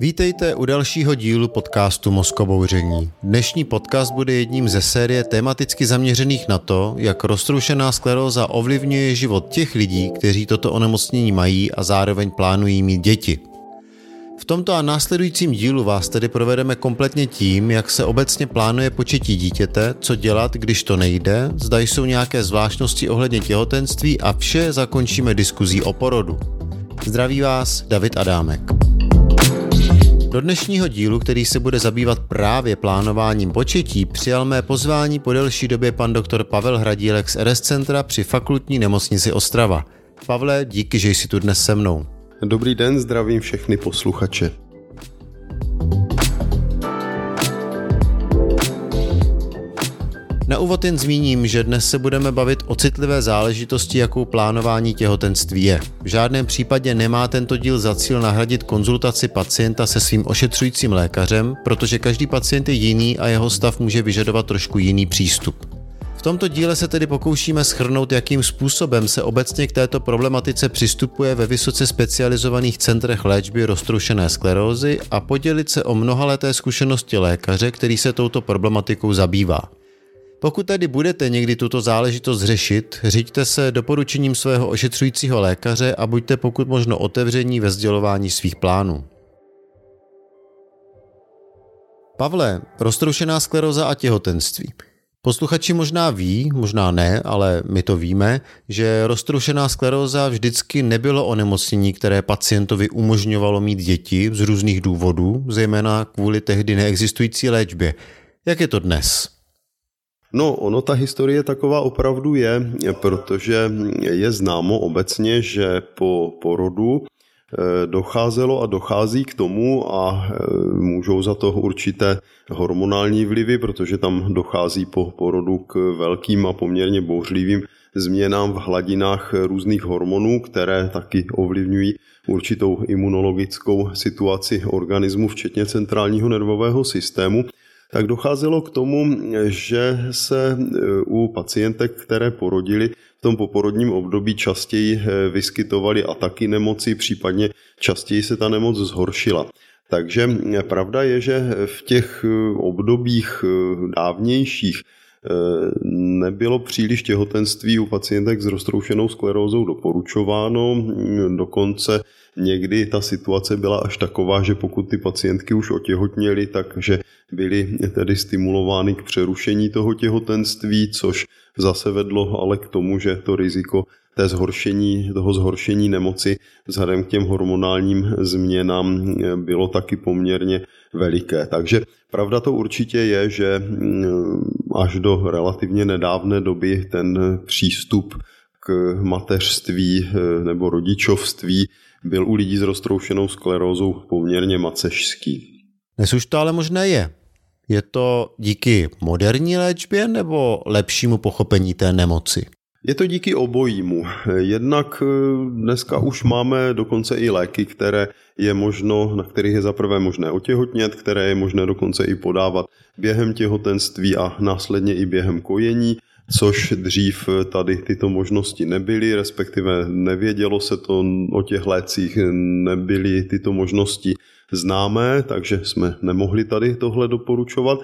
Vítejte u dalšího dílu podcastu Mozkobouření. Dnešní podcast bude jedním ze série tematicky zaměřených na to, jak roztroušená skleróza ovlivňuje život těch lidí, kteří toto onemocnění mají a zároveň plánují mít děti. V tomto a následujícím dílu vás tedy provedeme kompletně tím, jak se obecně plánuje početí dítěte, co dělat, když to nejde, zda jsou nějaké zvláštnosti ohledně těhotenství a vše zakončíme diskuzí o porodu. Zdraví vás David Adámek. Do dnešního dílu, který se bude zabývat právě plánováním početí, přijal mé pozvání po delší době pan doktor Pavel Hradílek z RS Centra při fakultní nemocnici Ostrava. Pavle, díky, že jsi tu dnes se mnou. Dobrý den, zdravím všechny posluchače. Na úvod jen zmíním, že dnes se budeme bavit o citlivé záležitosti, jakou plánování těhotenství je. V žádném případě nemá tento díl za cíl nahradit konzultaci pacienta se svým ošetřujícím lékařem, protože každý pacient je jiný a jeho stav může vyžadovat trošku jiný přístup. V tomto díle se tedy pokoušíme schrnout, jakým způsobem se obecně k této problematice přistupuje ve vysoce specializovaných centrech léčby roztroušené sklerózy a podělit se o mnohaleté zkušenosti lékaře, který se touto problematikou zabývá. Pokud tedy budete někdy tuto záležitost řešit, řiďte se doporučením svého ošetřujícího lékaře a buďte pokud možno otevření ve sdělování svých plánů. Pavle, roztroušená skleroza a těhotenství. Posluchači možná ví, možná ne, ale my to víme, že roztroušená skleróza vždycky nebylo onemocnění, které pacientovi umožňovalo mít děti z různých důvodů, zejména kvůli tehdy neexistující léčbě. Jak je to dnes? No, ono ta historie taková opravdu je, protože je známo obecně, že po porodu eh, docházelo a dochází k tomu a eh, můžou za to určité hormonální vlivy, protože tam dochází po porodu k velkým a poměrně bouřlivým změnám v hladinách různých hormonů, které taky ovlivňují určitou imunologickou situaci organismu, včetně centrálního nervového systému tak docházelo k tomu, že se e, u pacientek, které porodili v tom poporodním období častěji e, vyskytovaly ataky nemoci, případně častěji se ta nemoc zhoršila. Takže pravda je, že v těch e, obdobích dávnějších nebylo příliš těhotenství u pacientek s roztroušenou sklerózou doporučováno, dokonce někdy ta situace byla až taková, že pokud ty pacientky už otěhotněly, takže byly tedy stimulovány k přerušení toho těhotenství, což zase vedlo ale k tomu, že to riziko té zhoršení, toho zhoršení nemoci vzhledem k těm hormonálním změnám bylo taky poměrně veliké. Takže pravda to určitě je, že mm, až do relativně nedávné doby ten přístup k mateřství eh, nebo rodičovství byl u lidí s roztroušenou sklerózou poměrně macešský. Dnes už to ale možné je. Je to díky moderní léčbě nebo lepšímu pochopení té nemoci? Je to díky obojímu. Jednak eh, dneska už máme dokonce i léky, které je možno, na kterých je zaprvé možné otěhotnět, které je možné dokonce i podávat během těhotenství a následně i během kojení což dřív tady tyto možnosti nebyly, respektive nevědělo se to o těch lécích, nebyly tyto možnosti známé, takže jsme nemohli tady tohle doporučovat.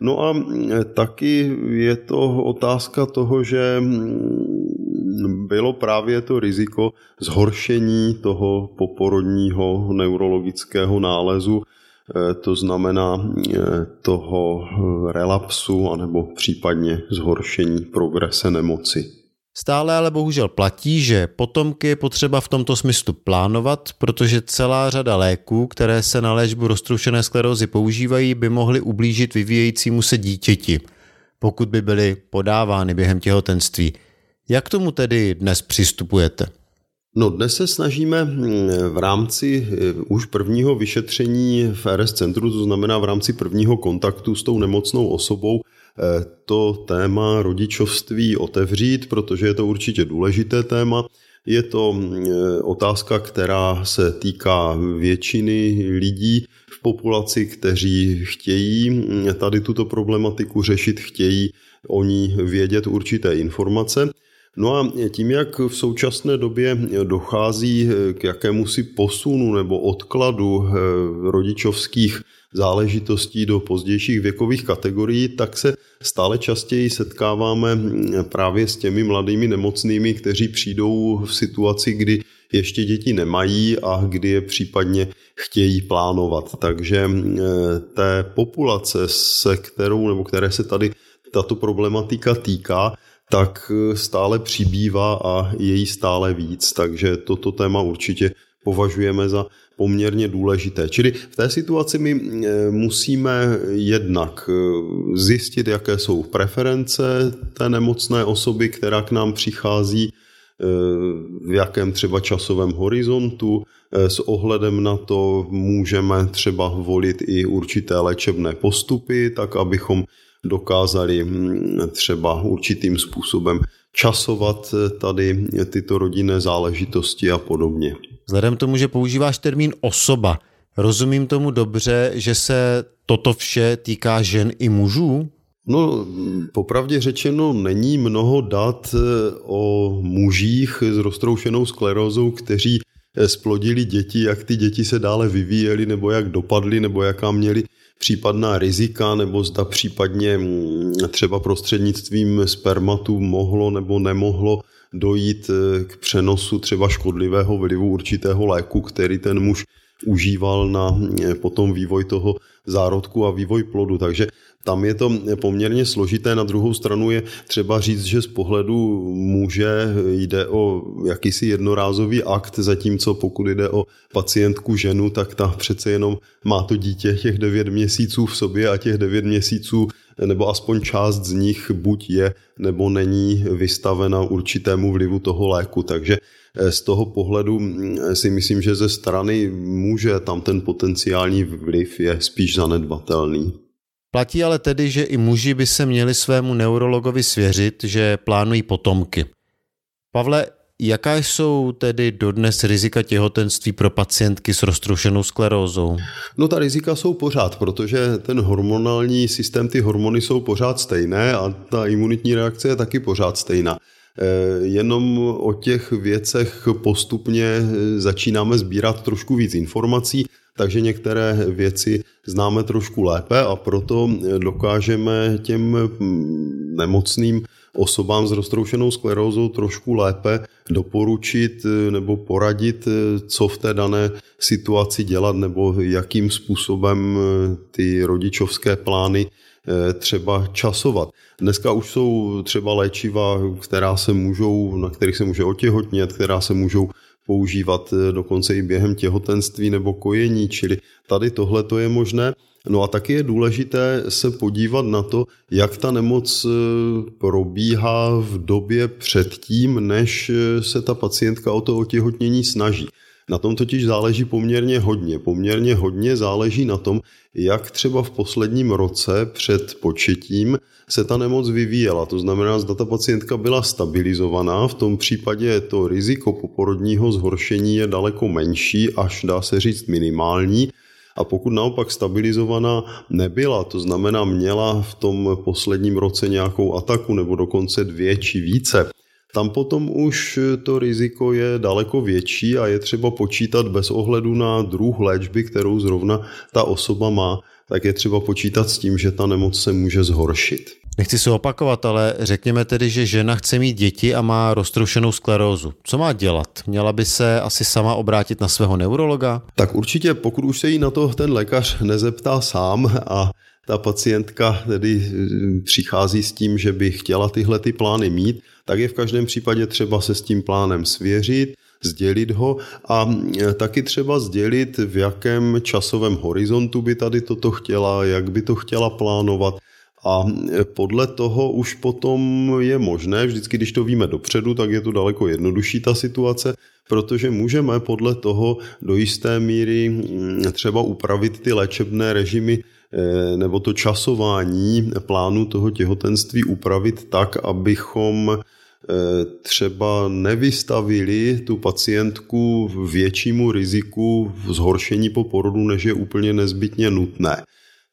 No a taky je to otázka toho, že bylo právě to riziko zhoršení toho poporodního neurologického nálezu, to znamená eh, toho eh, relapsu anebo případně zhoršení progrese nemoci. Stále ale bohužel platí, že potomky je potřeba v tomto smyslu plánovat, protože celá řada léků, které se na léčbu roztroušené sklerózy používají, by mohly ublížit vyvíjejícímu se dítěti, pokud by byly podávány během těhotenství. Jak tomu tedy dnes přistupujete? No dnes se snažíme hm, v rámci eh, už prvního vyšetření v RS centru, to znamená v rámci prvního kontaktu s tou nemocnou osobou, eh, to téma rodičovství otevřít, protože je to určitě důležité téma. Je to hm, eh, otázka, která se týká většiny lidí v populaci, kteří chtějí hm, tady tuto problematiku řešit, chtějí o ní vědět určité informace. No a tím, jak v současné době dochází k jakémusi posunu nebo odkladu eh, rodičovských záležitostí do pozdějších věkových kategorií, tak se stále častěji setkáváme právě s těmi mladými nemocnými, kteří přijdou v situaci, kdy ještě děti nemají a kdy je případně chtějí plánovat. Takže eh, té populace, se kterou nebo které se tady tato problematika týká, tak eh, stále přibývá a je jí stále víc. Takže toto téma určitě považujeme za poměrně důležité. Čili v té situaci my eh, musíme jednak zjistit, jaké jsou preference té nemocné osoby, která k nám přichází, v jakém třeba časovém horizontu. Eh, s ohledem na to můžeme třeba volit i určité léčebné postupy, tak abychom dokázali hm, třeba určitým způsobem časovat eh, tady tyto rodinné záležitosti a podobně. Vzhledem tomu, že používáš termín osoba, rozumím tomu dobře, že se toto vše týká žen i mužů? No, popravdě řečeno, není mnoho dat eh, o mužích s roztroušenou sklerózou, kteří eh, splodili děti, jak ty děti se dále vyvíjely, nebo jak dopadly, nebo jaká měli případná rizika, nebo zda případně mm, třeba prostřednictvím spermatu mohlo nebo nemohlo dojít eh, k přenosu třeba škodlivého vlivu určitého léku, který ten muž užíval na potom vývoj toho zárodku a vývoj plodu. Takže tam je to poměrně složité. Na druhou stranu je třeba říct, že z pohledu muže jde o jakýsi jednorázový akt, zatímco pokud jde o pacientku ženu, tak ta přece jenom má to dítě těch devět měsíců v sobě a těch devět měsíců nebo aspoň část z nich buď je nebo není vystavena určitému vlivu toho léku. Takže z toho pohledu si myslím, že ze strany muže tam ten potenciální vliv je spíš zanedbatelný. Platí ale tedy, že i muži by se měli svému neurologovi svěřit, že plánují potomky. Pavle, jaká jsou tedy dodnes rizika těhotenství pro pacientky s roztroušenou sklerózou? No ta rizika jsou pořád, protože ten hormonální systém, ty hormony jsou pořád stejné a ta imunitní reakce je taky pořád stejná. Eh, jenom o těch věcech postupně začínáme sbírat trošku víc informací takže některé věci známe trošku lépe a proto dokážeme těm mm, nemocným osobám s roztroušenou sklerózou trošku lépe doporučit eh, nebo poradit, eh, co v té dané situaci dělat nebo jakým způsobem eh, ty rodičovské plány třeba časovat. Dneska už jsou třeba léčiva, která se můžou, na kterých se může otěhotnět, která se můžou používat eh, dokonce i během těhotenství nebo kojení, čili tady tohle to je možné. No a taky je důležité se podívat na to, jak ta nemoc eh, probíhá v době předtím, než eh, se ta pacientka o to otěhotnění snaží. Na tom totiž záleží poměrně hodně. Poměrně hodně záleží na tom, jak třeba v posledním roce před početím se ta nemoc vyvíjela. To znamená, zda ta pacientka byla stabilizovaná, v tom případě to riziko poporodního zhoršení je daleko menší, až dá se říct minimální. A pokud naopak stabilizovaná nebyla, to znamená měla v tom posledním roce nějakou ataku nebo dokonce dvě či více, tam potom už to riziko je daleko větší a je třeba počítat bez ohledu na druh léčby, kterou zrovna ta osoba má, tak je třeba počítat s tím, že ta nemoc se může zhoršit. Nechci se opakovat, ale řekněme tedy, že žena chce mít děti a má roztroušenou sklerózu. Co má dělat? Měla by se asi sama obrátit na svého neurologa? Tak určitě, pokud už se jí na to ten lékař nezeptá sám a ta pacientka tedy eh, přichází s tím, že by chtěla tyhle ty plány mít, tak je v každém případě třeba se s tím plánem svěřit, sdělit ho a eh, taky třeba sdělit, v jakém časovém horizontu by tady toto chtěla, jak by to chtěla plánovat. A eh, podle toho už potom je možné, vždycky když to víme dopředu, tak je to daleko jednodušší ta situace, protože můžeme podle toho do jisté míry mm, třeba upravit ty léčebné režimy nebo to časování plánu toho těhotenství upravit tak, abychom eh, třeba nevystavili tu pacientku většímu riziku zhoršení po porodu, než je úplně nezbytně nutné.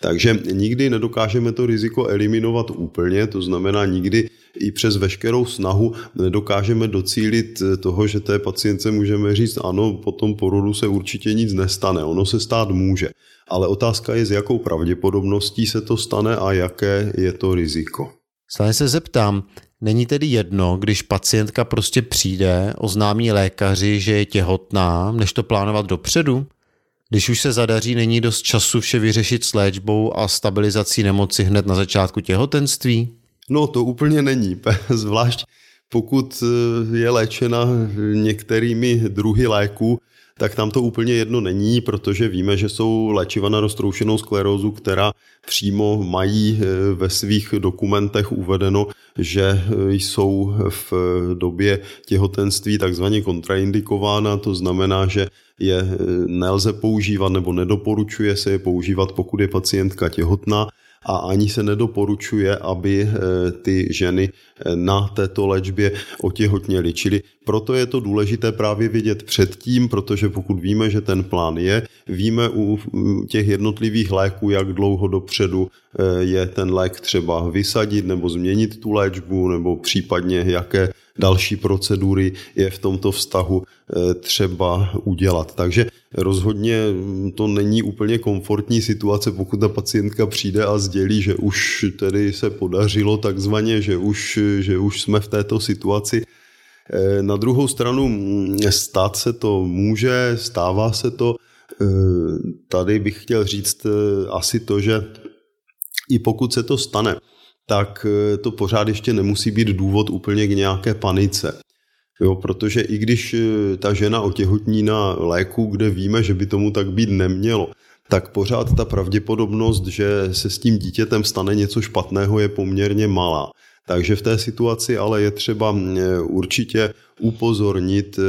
Takže nikdy nedokážeme to riziko eliminovat úplně, to znamená nikdy i přes veškerou snahu nedokážeme docílit toho, že té pacientce můžeme říct, ano, po tom porodu se určitě nic nestane, ono se stát může. Ale otázka je, s jakou pravděpodobností se to stane a jaké je to riziko. Stále se zeptám, není tedy jedno, když pacientka prostě přijde, oznámí lékaři, že je těhotná, než to plánovat dopředu? Když už se zadaří, není dost času vše vyřešit s léčbou a stabilizací nemoci hned na začátku těhotenství? No to úplně není, zvlášť pokud eh, je léčena některými druhy léků, tak tam to úplně jedno není, protože víme, že jsou léčiva na roztroušenou sklerózu, která přímo mají eh, ve svých dokumentech uvedeno, že eh, jsou v době těhotenství takzvaně kontraindikována, to znamená, že je nelze používat nebo nedoporučuje se je používat, pokud je pacientka těhotná a ani se nedoporučuje, aby eh, ty ženy eh, na této léčbě otěhotněly. Čili proto je to důležité právě vidět předtím, protože pokud víme, že ten plán je, víme u těch jednotlivých léků, jak dlouho dopředu eh, je ten lék třeba vysadit nebo změnit tu léčbu, nebo případně jaké další procedury je v tomto vztahu eh, třeba udělat. Takže rozhodně to není úplně komfortní situace, pokud ta pacientka přijde a sdělí, že už tedy se podařilo takzvaně, že už, že už jsme v této situaci. Eh, na druhou stranu mm, stát se to může, stává se to. Eh, tady bych chtěl říct asi to, že i pokud se to stane, tak eh, to pořád ještě nemusí být důvod úplně k nějaké panice. Jo, protože i když eh, ta žena otěhotní na léku, kde víme, že by tomu tak být nemělo, tak pořád ta pravděpodobnost, že se s tím dítětem stane něco špatného, je poměrně malá. Takže v té situaci ale je třeba eh, určitě upozornit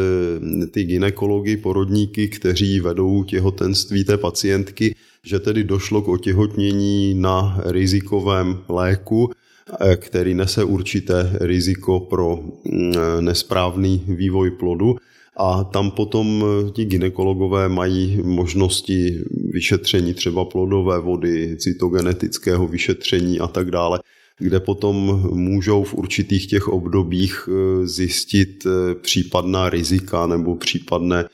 ty ginekology, porodníky, kteří vedou těhotenství té pacientky, že tedy došlo k otěhotnění na rizikovém léku, eh, který nese určité riziko pro mm, nesprávný vývoj plodu. A tam potom eh, ti ginekologové mají možnosti vyšetření třeba plodové vody, cytogenetického vyšetření a tak dále, kde potom můžou v určitých těch obdobích eh, zjistit případná rizika nebo případné Eh,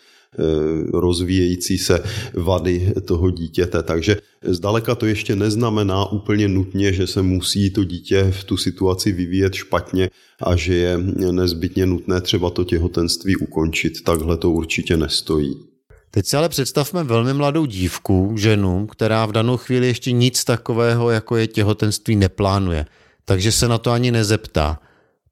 rozvíjející se vady toho dítěte. Takže zdaleka to ještě neznamená úplně nutně, že se musí to dítě v tu situaci vyvíjet špatně a že je nezbytně nutné třeba to těhotenství ukončit. Takhle to určitě nestojí. Teď si ale představme velmi mladou dívku, ženu, která v danou chvíli ještě nic takového, jako je těhotenství, neplánuje. Takže se na to ani nezeptá.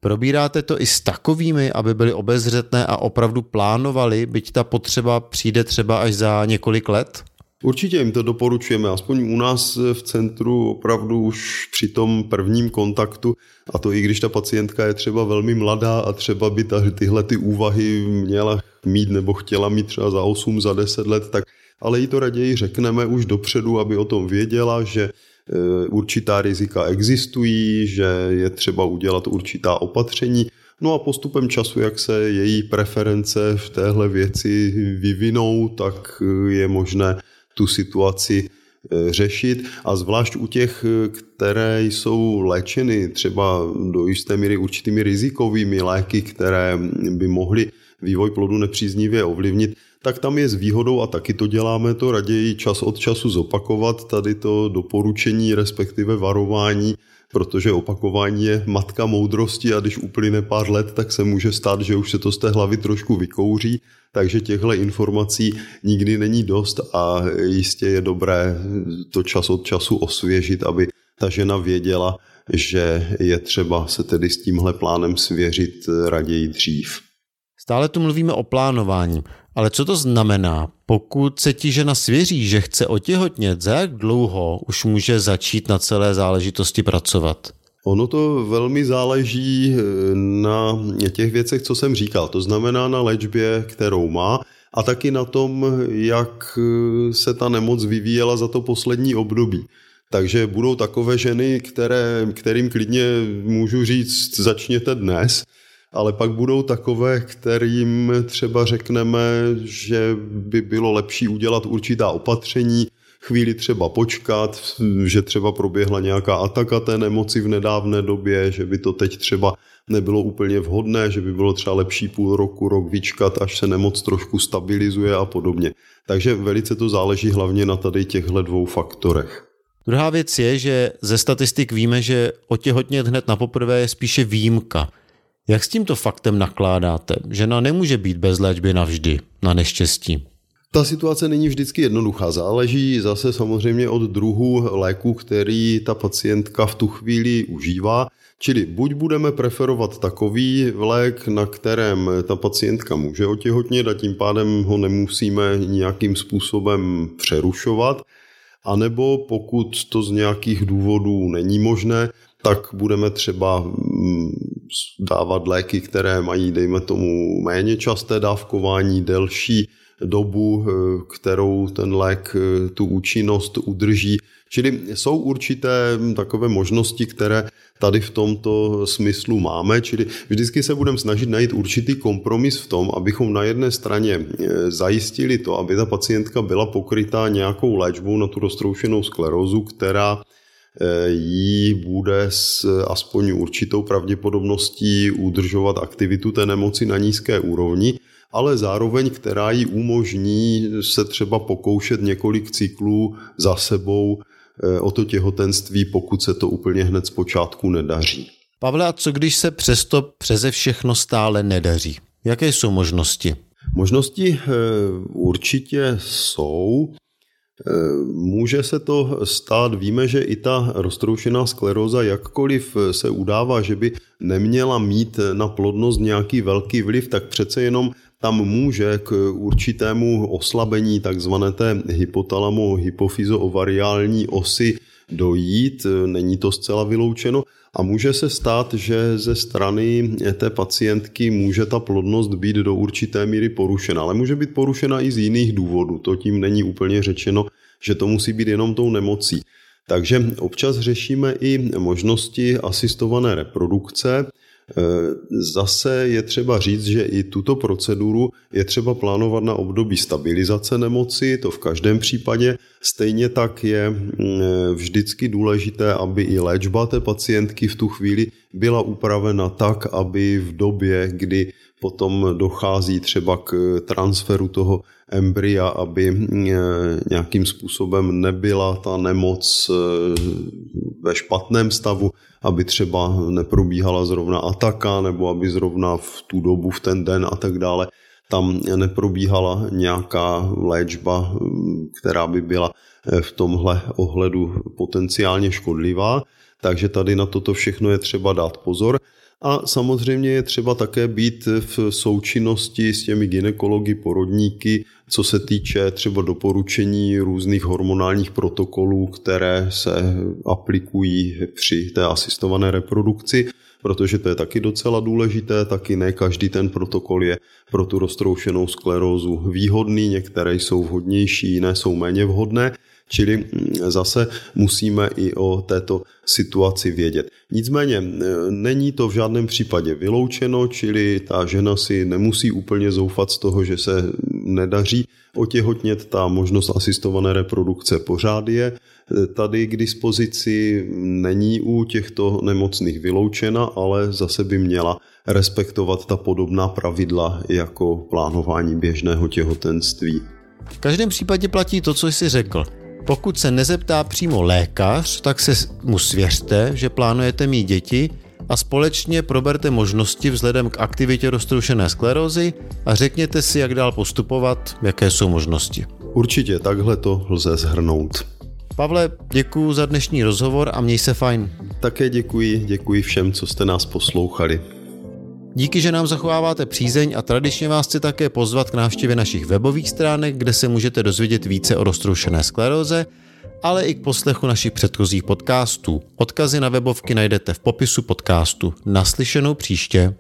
Probíráte to i s takovými, aby byly obezřetné a opravdu plánovali, byť ta potřeba přijde třeba až za několik let? Určitě jim to doporučujeme, aspoň u nás v centru opravdu už při tom prvním kontaktu, a to i když ta pacientka je třeba velmi mladá a třeba by ta, tyhle ty úvahy měla mít nebo chtěla mít třeba za 8, za 10 let, tak ale jí to raději řekneme už dopředu, aby o tom věděla, že určitá rizika existují, že je třeba udělat určitá opatření. No a postupem času, jak se její preference v téhle věci vyvinou, tak eh, je možné tu situaci eh, řešit a zvlášť u těch, které jsou léčeny třeba do jisté míry určitými rizikovými léky, které by mohly vývoj plodu nepříznivě ovlivnit, tak tam je s výhodou a taky to děláme to raději čas od času zopakovat, tady to doporučení, respektive varování, protože opakování je matka moudrosti a když uplyne pár let, tak se může stát, že už se to z té hlavy trošku vykouří, takže těchto informací nikdy není dost a jistě je dobré to čas od času osvěžit, aby ta žena věděla, že je třeba se tedy s tímhle plánem svěřit raději dřív. Stále tu mluvíme o plánování, ale co to znamená, pokud se ti žena svěří, že chce otěhotnět, za jak dlouho už může začít na celé záležitosti pracovat? Ono to velmi záleží eh, na těch věcech, co jsem říkal. To znamená na léčbě, kterou má a taky na tom, jak eh, se ta nemoc vyvíjela za to poslední období. Takže budou takové ženy, které, kterým klidně můžu říct, začněte dnes, ale pak budou takové, kterým třeba řekneme, že by bylo lepší udělat určitá opatření, chvíli třeba počkat, že třeba proběhla nějaká ataka té nemoci v nedávné době, že by to teď třeba nebylo úplně vhodné, že by bylo třeba lepší půl roku, rok vyčkat, až se nemoc trošku stabilizuje a podobně. Takže velice to záleží hlavně na tady těchto dvou faktorech. Druhá věc je, že ze statistik víme, že otěhotnět hned na poprvé je spíše výjimka. Jak s tímto faktem nakládáte? Žena nemůže být bez léčby navždy, na neštěstí. Ta situace není vždycky jednoduchá. Záleží zase samozřejmě od druhu léku, který ta pacientka v tu chvíli užívá. Čili buď budeme preferovat takový lék, na kterém ta pacientka může otěhotnět a tím pádem ho nemusíme nějakým způsobem přerušovat, anebo pokud to z nějakých důvodů není možné, tak budeme třeba mm, dávat léky, které mají, dejme tomu, méně časté dávkování, delší dobu, eh, kterou ten lék eh, tu účinnost udrží. Čili jsou určité hm, takové možnosti, které tady v tomto smyslu máme, čili vždycky se budeme snažit najít určitý kompromis v tom, abychom na jedné straně eh, zajistili to, aby ta pacientka byla pokrytá nějakou léčbou na tu roztroušenou sklerózu, která jí bude s aspoň určitou pravděpodobností udržovat aktivitu té nemoci na nízké úrovni ale zároveň, která jí umožní se třeba pokoušet několik cyklů za sebou eh, o to těhotenství, pokud se to úplně hned z počátku nedaří. Pavle, a co když se přesto přeze všechno stále nedaří? Jaké jsou možnosti? Možnosti eh, určitě jsou. Může se to stát, víme, že i ta roztroušená skleróza, jakkoliv se udává, že by neměla mít na plodnost nějaký velký vliv, tak přece jenom tam může k určitému oslabení takzvané té hypotalamo-hypofyzoovariální osy dojít, není to zcela vyloučeno a může se stát, že ze strany té pacientky může ta plodnost být do určité míry porušena, ale může být porušena i z jiných důvodů. To tím není úplně řečeno, že to musí být jenom tou nemocí. Takže občas řešíme i možnosti asistované reprodukce, zase je třeba říct, že i tuto proceduru je třeba plánovat na období stabilizace nemoci, to v každém případě. Stejně tak je mm, vždycky důležité, aby i léčba té pacientky v tu chvíli byla upravena tak, aby v době, kdy potom dochází třeba k transferu toho embrya, aby mm, nějakým způsobem nebyla ta nemoc eh, ve špatném stavu, aby třeba neprobíhala zrovna ataka, nebo aby zrovna v tu dobu, v ten den a tak dále, tam neprobíhala nějaká léčba, která by byla eh, v tomhle ohledu potenciálně škodlivá. Takže tady na toto všechno je třeba dát pozor. A samozřejmě je třeba také být v součinnosti s těmi ginekology, porodníky, co se týče třeba doporučení různých hormonálních protokolů, které se aplikují při té asistované reprodukci, protože to je taky docela důležité, taky ne každý ten protokol je pro tu roztroušenou sklerózu výhodný, některé jsou vhodnější, jiné jsou méně vhodné. Čili mm, zase musíme i o této situaci vědět. Nicméně není to v žádném případě vyloučeno, čili ta žena si nemusí úplně zoufat z toho, že se nedaří otěhotnět. Ta možnost asistované reprodukce pořád je tady k dispozici, není u těchto nemocných vyloučena, ale zase by měla respektovat ta podobná pravidla jako plánování běžného těhotenství. V každém případě platí to, co jsi řekl. Pokud se nezeptá přímo lékař, tak se mu svěřte, že plánujete mít děti a společně proberte možnosti vzhledem k aktivitě roztroušené sklerózy a řekněte si, jak dál postupovat, jaké jsou možnosti. Určitě takhle to lze zhrnout. Pavle, děkuji za dnešní rozhovor a měj se fajn. Také děkuji, děkuji všem, co jste nás poslouchali. Díky, že nám zachováváte přízeň a tradičně vás chci také pozvat k návštěvě našich webových stránek, kde se můžete dozvědět více o roztroušené skleróze, ale i k poslechu našich předchozích podcastů. Odkazy na webovky najdete v popisu podcastu. Naslyšenou příště.